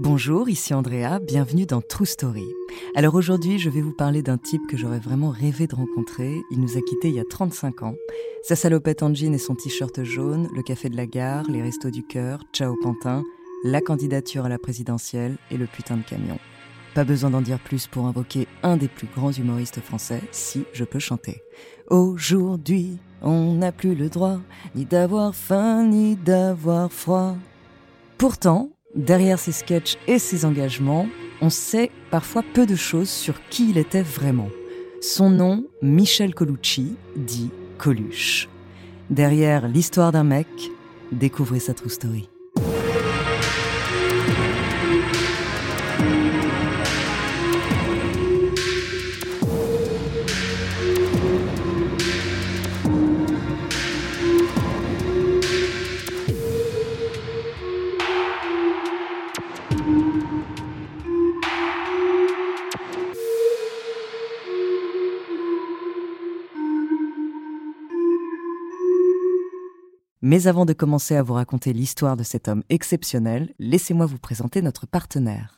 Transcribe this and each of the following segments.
Bonjour, ici Andrea, bienvenue dans True Story. Alors aujourd'hui, je vais vous parler d'un type que j'aurais vraiment rêvé de rencontrer. Il nous a quittés il y a 35 ans. Sa salopette en jean et son t-shirt jaune, le café de la gare, les restos du cœur, Ciao Pantin, la candidature à la présidentielle et le putain de camion. Pas besoin d'en dire plus pour invoquer un des plus grands humoristes français, si je peux chanter. Aujourd'hui, on n'a plus le droit ni d'avoir faim ni d'avoir froid. Pourtant, Derrière ses sketchs et ses engagements, on sait parfois peu de choses sur qui il était vraiment. Son nom, Michel Colucci, dit Coluche. Derrière l'histoire d'un mec, découvrez sa true story. Mais avant de commencer à vous raconter l'histoire de cet homme exceptionnel, laissez-moi vous présenter notre partenaire.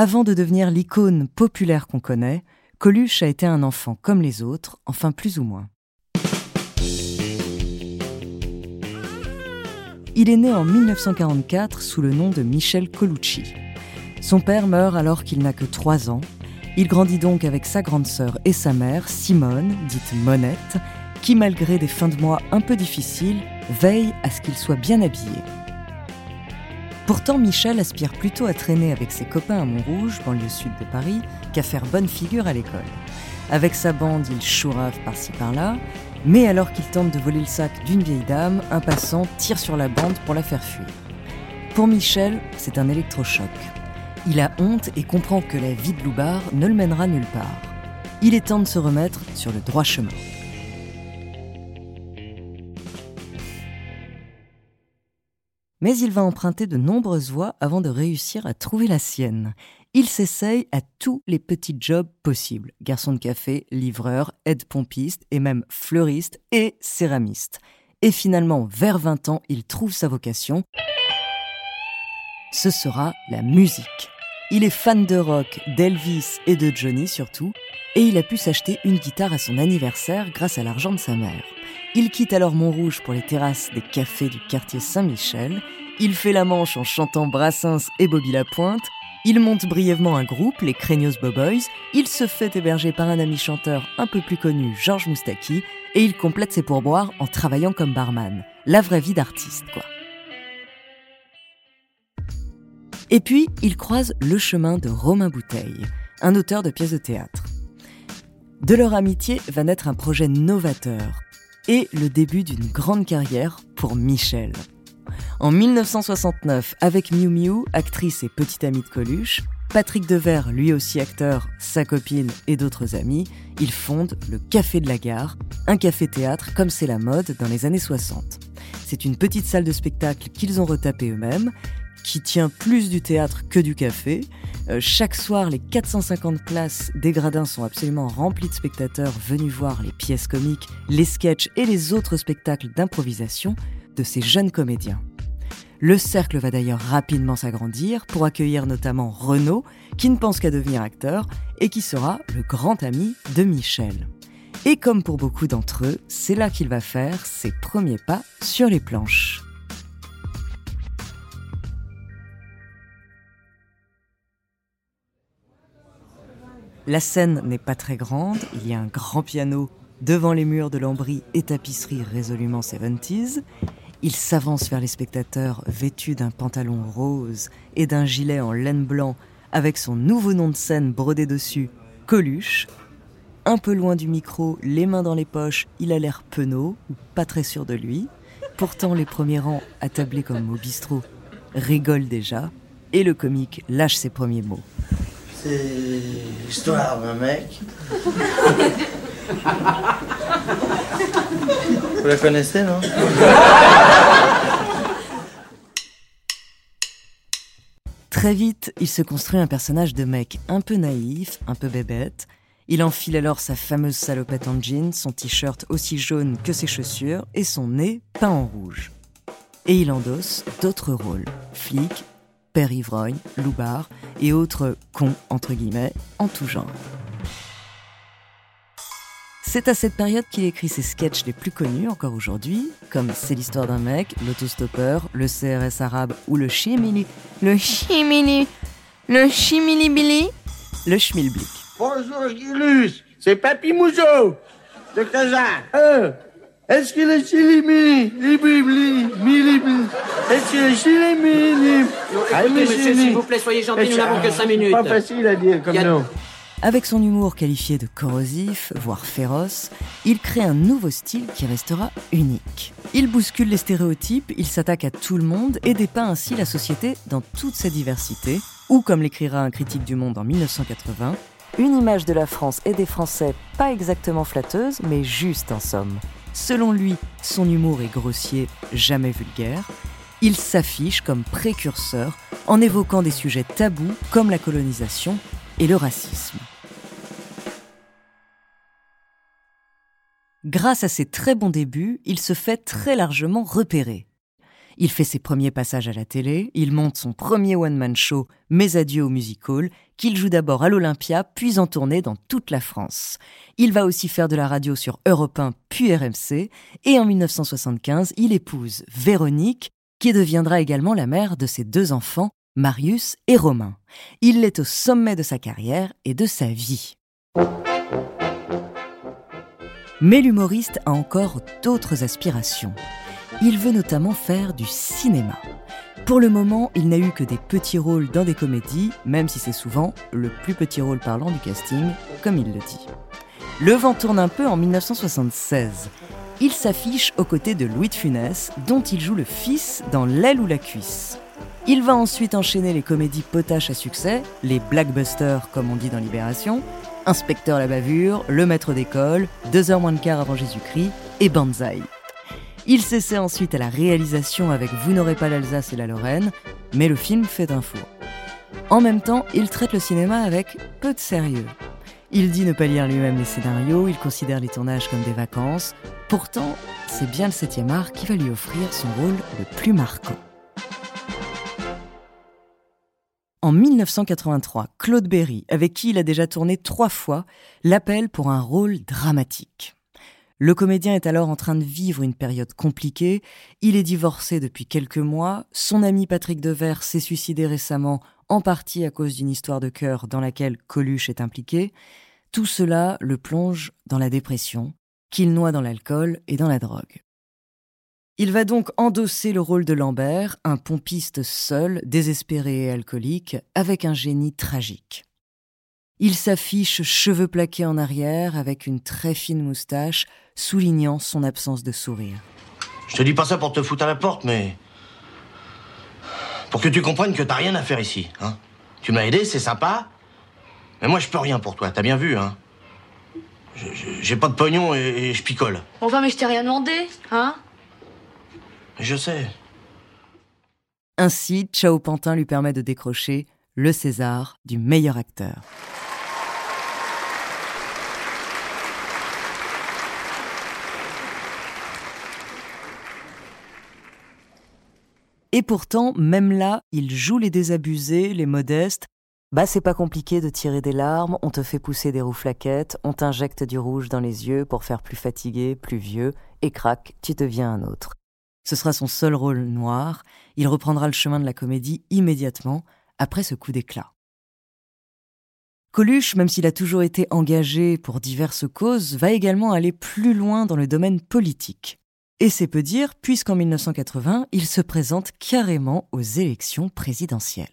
Avant de devenir l'icône populaire qu'on connaît, Coluche a été un enfant comme les autres, enfin plus ou moins. Il est né en 1944 sous le nom de Michel Colucci. Son père meurt alors qu'il n'a que 3 ans. Il grandit donc avec sa grande sœur et sa mère, Simone, dite Monette, qui, malgré des fins de mois un peu difficiles, veille à ce qu'il soit bien habillé. Pourtant, Michel aspire plutôt à traîner avec ses copains à Montrouge, banlieue sud de Paris, qu'à faire bonne figure à l'école. Avec sa bande, il chourave par-ci par-là, mais alors qu'il tente de voler le sac d'une vieille dame, un passant tire sur la bande pour la faire fuir. Pour Michel, c'est un électrochoc. Il a honte et comprend que la vie de Loubar ne le mènera nulle part. Il est temps de se remettre sur le droit chemin. Mais il va emprunter de nombreuses voies avant de réussir à trouver la sienne. Il s'essaye à tous les petits jobs possibles. Garçon de café, livreur, aide-pompiste et même fleuriste et céramiste. Et finalement, vers 20 ans, il trouve sa vocation. Ce sera la musique. Il est fan de rock, d'Elvis et de Johnny surtout, et il a pu s'acheter une guitare à son anniversaire grâce à l'argent de sa mère. Il quitte alors Montrouge pour les terrasses des cafés du quartier Saint-Michel. Il fait la manche en chantant Brassens et Bobby Lapointe. Il monte brièvement un groupe, les Craignos Boboys. Il se fait héberger par un ami chanteur un peu plus connu, Georges Moustaki. Et il complète ses pourboires en travaillant comme barman. La vraie vie d'artiste, quoi. Et puis, il croise le chemin de Romain Bouteille, un auteur de pièces de théâtre. De leur amitié va naître un projet novateur, et le début d'une grande carrière pour Michel. En 1969, avec Miu Miu, actrice et petite amie de Coluche, Patrick Devers, lui aussi acteur, sa copine et d'autres amis, ils fondent le Café de la Gare, un café-théâtre comme c'est la mode dans les années 60. C'est une petite salle de spectacle qu'ils ont retapée eux-mêmes, qui tient plus du théâtre que du café. Euh, chaque soir, les 450 places des gradins sont absolument remplies de spectateurs venus voir les pièces comiques, les sketchs et les autres spectacles d'improvisation de ces jeunes comédiens. Le cercle va d'ailleurs rapidement s'agrandir pour accueillir notamment Renaud, qui ne pense qu'à devenir acteur et qui sera le grand ami de Michel. Et comme pour beaucoup d'entre eux, c'est là qu'il va faire ses premiers pas sur les planches. La scène n'est pas très grande, il y a un grand piano devant les murs de lambris et tapisserie résolument 70s. Il s'avance vers les spectateurs vêtu d'un pantalon rose et d'un gilet en laine blanc avec son nouveau nom de scène brodé dessus, Coluche, un peu loin du micro, les mains dans les poches, il a l'air penaud ou pas très sûr de lui. Pourtant, les premiers rangs, attablés comme au bistrot, rigolent déjà et le comique lâche ses premiers mots. C'est l'histoire d'un mec. Vous la connaissez, non? Très vite, il se construit un personnage de mec un peu naïf, un peu bébête. Il enfile alors sa fameuse salopette en jean, son t-shirt aussi jaune que ses chaussures et son nez peint en rouge. Et il endosse d'autres rôles, flic, père ivrogne, loupard et autres cons, entre guillemets, en tout genre. C'est à cette période qu'il écrit ses sketchs les plus connus encore aujourd'hui, comme C'est l'histoire d'un mec, l'autostoppeur, le CRS arabe ou le chimili, le chimili, le chimili-bili, le schmilblick. Bonjour Gilus, c'est Papy Mouzo de Kazan. Euh, est-ce que le chilimili, libibli, milibli, est-ce que le chilimili, Ah, Écoutez, monsieur, s'il vous plaît, soyez gentil, nous n'avons que 5 minutes. Pas facile à dire comme nom. Avec son humour qualifié de corrosif, voire féroce, il crée un nouveau style qui restera unique. Il bouscule les stéréotypes, il s'attaque à tout le monde et dépeint ainsi la société dans toute sa diversité, ou comme l'écrira un critique du Monde en 1980, une image de la France et des Français pas exactement flatteuse, mais juste en somme. Selon lui, son humour est grossier, jamais vulgaire. Il s'affiche comme précurseur en évoquant des sujets tabous comme la colonisation et le racisme. Grâce à ses très bons débuts, il se fait très largement repérer. Il fait ses premiers passages à la télé, il monte son premier one-man show Mes adieux au musical, qu'il joue d'abord à l'Olympia, puis en tournée dans toute la France. Il va aussi faire de la radio sur Europe 1 puis RMC, et en 1975, il épouse Véronique, qui deviendra également la mère de ses deux enfants, Marius et Romain. Il est au sommet de sa carrière et de sa vie. Mais l'humoriste a encore d'autres aspirations. Il veut notamment faire du cinéma. Pour le moment, il n'a eu que des petits rôles dans des comédies, même si c'est souvent le plus petit rôle parlant du casting, comme il le dit. Le vent tourne un peu en 1976. Il s'affiche aux côtés de Louis de Funès, dont il joue le fils dans L'aile ou la cuisse. Il va ensuite enchaîner les comédies potaches à succès, les blackbusters comme on dit dans Libération, Inspecteur la bavure, Le maître d'école, Deux heures moins de quart avant Jésus-Christ et Banzai. Il s'essaie ensuite à la réalisation avec Vous n'aurez pas l'Alsace et la Lorraine, mais le film fait un four. En même temps, il traite le cinéma avec peu de sérieux. Il dit ne pas lire lui-même les scénarios, il considère les tournages comme des vacances. Pourtant, c'est bien le 7e art qui va lui offrir son rôle le plus marquant. En 1983, Claude Berry, avec qui il a déjà tourné trois fois, l'appelle pour un rôle dramatique. Le comédien est alors en train de vivre une période compliquée, il est divorcé depuis quelques mois, son ami Patrick Devers s'est suicidé récemment, en partie à cause d'une histoire de cœur dans laquelle Coluche est impliqué. Tout cela le plonge dans la dépression, qu'il noie dans l'alcool et dans la drogue. Il va donc endosser le rôle de Lambert, un pompiste seul, désespéré et alcoolique, avec un génie tragique. Il s'affiche cheveux plaqués en arrière, avec une très fine moustache, soulignant son absence de sourire. Je te dis pas ça pour te foutre à la porte, mais. Pour que tu comprennes que t'as rien à faire ici, hein. Tu m'as aidé, c'est sympa. Mais moi, je peux rien pour toi, t'as bien vu, hein. J'ai pas de pognon et, et je picole. Enfin, mais je t'ai rien demandé, hein Je sais. Ainsi, Chao Pantin lui permet de décrocher le César du meilleur acteur. Et pourtant, même là, il joue les désabusés, les modestes. Bah, c'est pas compliqué de tirer des larmes, on te fait pousser des rouflaquettes, on t'injecte du rouge dans les yeux pour faire plus fatigué, plus vieux, et crac, tu deviens un autre. Ce sera son seul rôle noir, il reprendra le chemin de la comédie immédiatement après ce coup d'éclat. Coluche, même s'il a toujours été engagé pour diverses causes, va également aller plus loin dans le domaine politique. Et c'est peu dire, puisqu'en 1980, il se présente carrément aux élections présidentielles.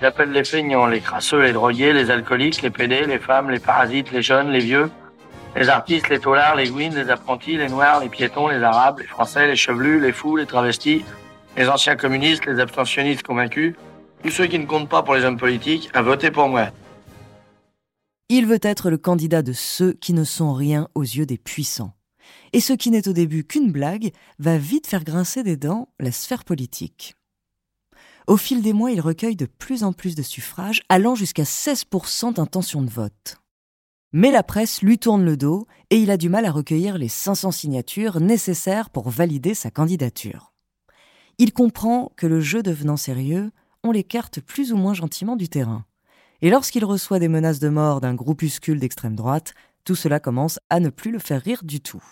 J'appelle les feignants, les crasseux, les drogués, les alcooliques, les pédés, les femmes, les parasites, les jeunes, les vieux, les artistes, les taulards, les gouines, les apprentis, les noirs, les piétons, les arabes, les français, les chevelus, les fous, les travestis, les anciens communistes, les abstentionnistes convaincus, tous ceux qui ne comptent pas pour les hommes politiques, à voter pour moi. Il veut être le candidat de ceux qui ne sont rien aux yeux des puissants. Et ce qui n'est au début qu'une blague va vite faire grincer des dents la sphère politique. Au fil des mois, il recueille de plus en plus de suffrages, allant jusqu'à 16% d'intention de vote. Mais la presse lui tourne le dos et il a du mal à recueillir les 500 signatures nécessaires pour valider sa candidature. Il comprend que le jeu devenant sérieux, on l'écarte plus ou moins gentiment du terrain. Et lorsqu'il reçoit des menaces de mort d'un groupuscule d'extrême droite, tout cela commence à ne plus le faire rire du tout.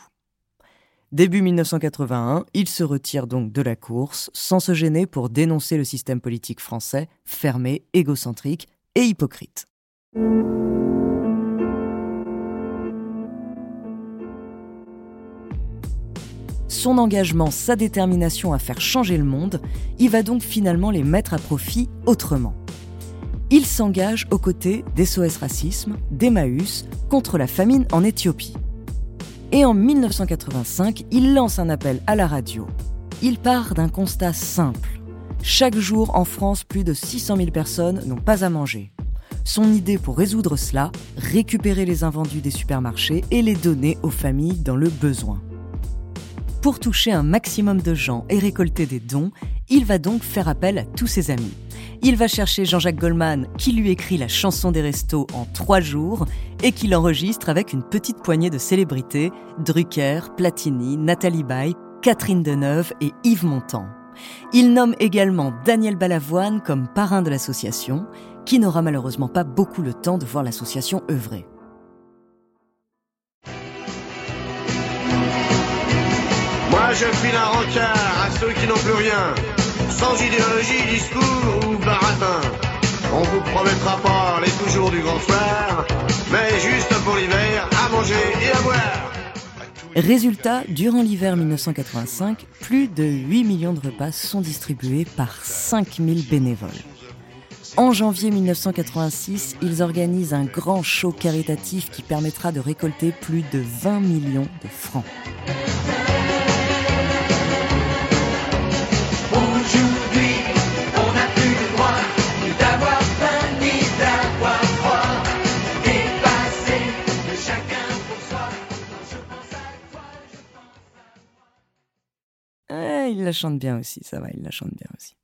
Début 1981, il se retire donc de la course, sans se gêner pour dénoncer le système politique français, fermé, égocentrique et hypocrite. Son engagement, sa détermination à faire changer le monde, il va donc finalement les mettre à profit autrement. Il s'engage aux côtés d'SOS Racisme, d'Emmaüs, contre la famine en Éthiopie. Et en 1985, il lance un appel à la radio. Il part d'un constat simple. Chaque jour en France, plus de 600 000 personnes n'ont pas à manger. Son idée pour résoudre cela, récupérer les invendus des supermarchés et les donner aux familles dans le besoin. Pour toucher un maximum de gens et récolter des dons, il va donc faire appel à tous ses amis. Il va chercher Jean-Jacques Goldman, qui lui écrit la chanson des restos en trois jours et qui l'enregistre avec une petite poignée de célébrités Drucker, Platini, Nathalie Baye, Catherine Deneuve et Yves Montand. Il nomme également Daniel Balavoine comme parrain de l'association, qui n'aura malheureusement pas beaucoup le temps de voir l'association œuvrer. Je file un rencard à ceux qui n'ont plus rien sans idéologie, discours ou baratin. On vous promettra pas les toujours du grand soir, mais juste pour l'hiver, à manger et à boire. Résultat, durant l'hiver 1985, plus de 8 millions de repas sont distribués par 5000 bénévoles. En janvier 1986, ils organisent un grand show caritatif qui permettra de récolter plus de 20 millions de francs. Chante bien aussi, ça va, il la chante bien aussi.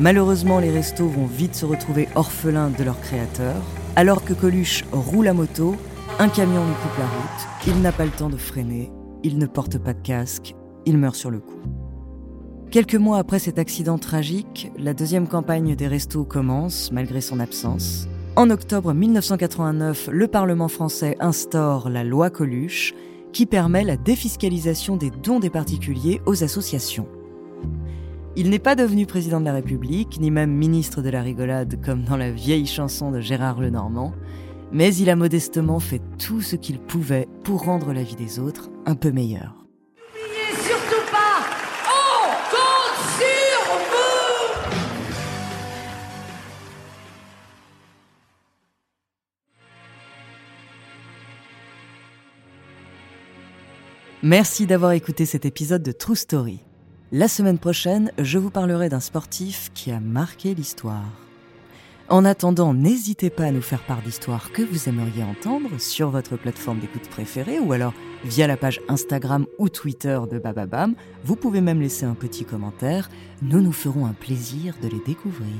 Malheureusement, les restos vont vite se retrouver orphelins de leur créateur. Alors que Coluche roule à moto, un camion lui coupe la route, il n'a pas le temps de freiner, il ne porte pas de casque, il meurt sur le coup. Quelques mois après cet accident tragique, la deuxième campagne des restos commence, malgré son absence. En octobre 1989, le Parlement français instaure la loi Coluche, qui permet la défiscalisation des dons des particuliers aux associations. Il n'est pas devenu président de la République, ni même ministre de la rigolade comme dans la vieille chanson de Gérard Lenormand, mais il a modestement fait tout ce qu'il pouvait pour rendre la vie des autres un peu meilleure. Merci d'avoir écouté cet épisode de True Story. La semaine prochaine, je vous parlerai d'un sportif qui a marqué l'histoire. En attendant, n'hésitez pas à nous faire part d'histoires que vous aimeriez entendre sur votre plateforme d'écoute préférée ou alors via la page Instagram ou Twitter de Bababam. Vous pouvez même laisser un petit commentaire. Nous nous ferons un plaisir de les découvrir.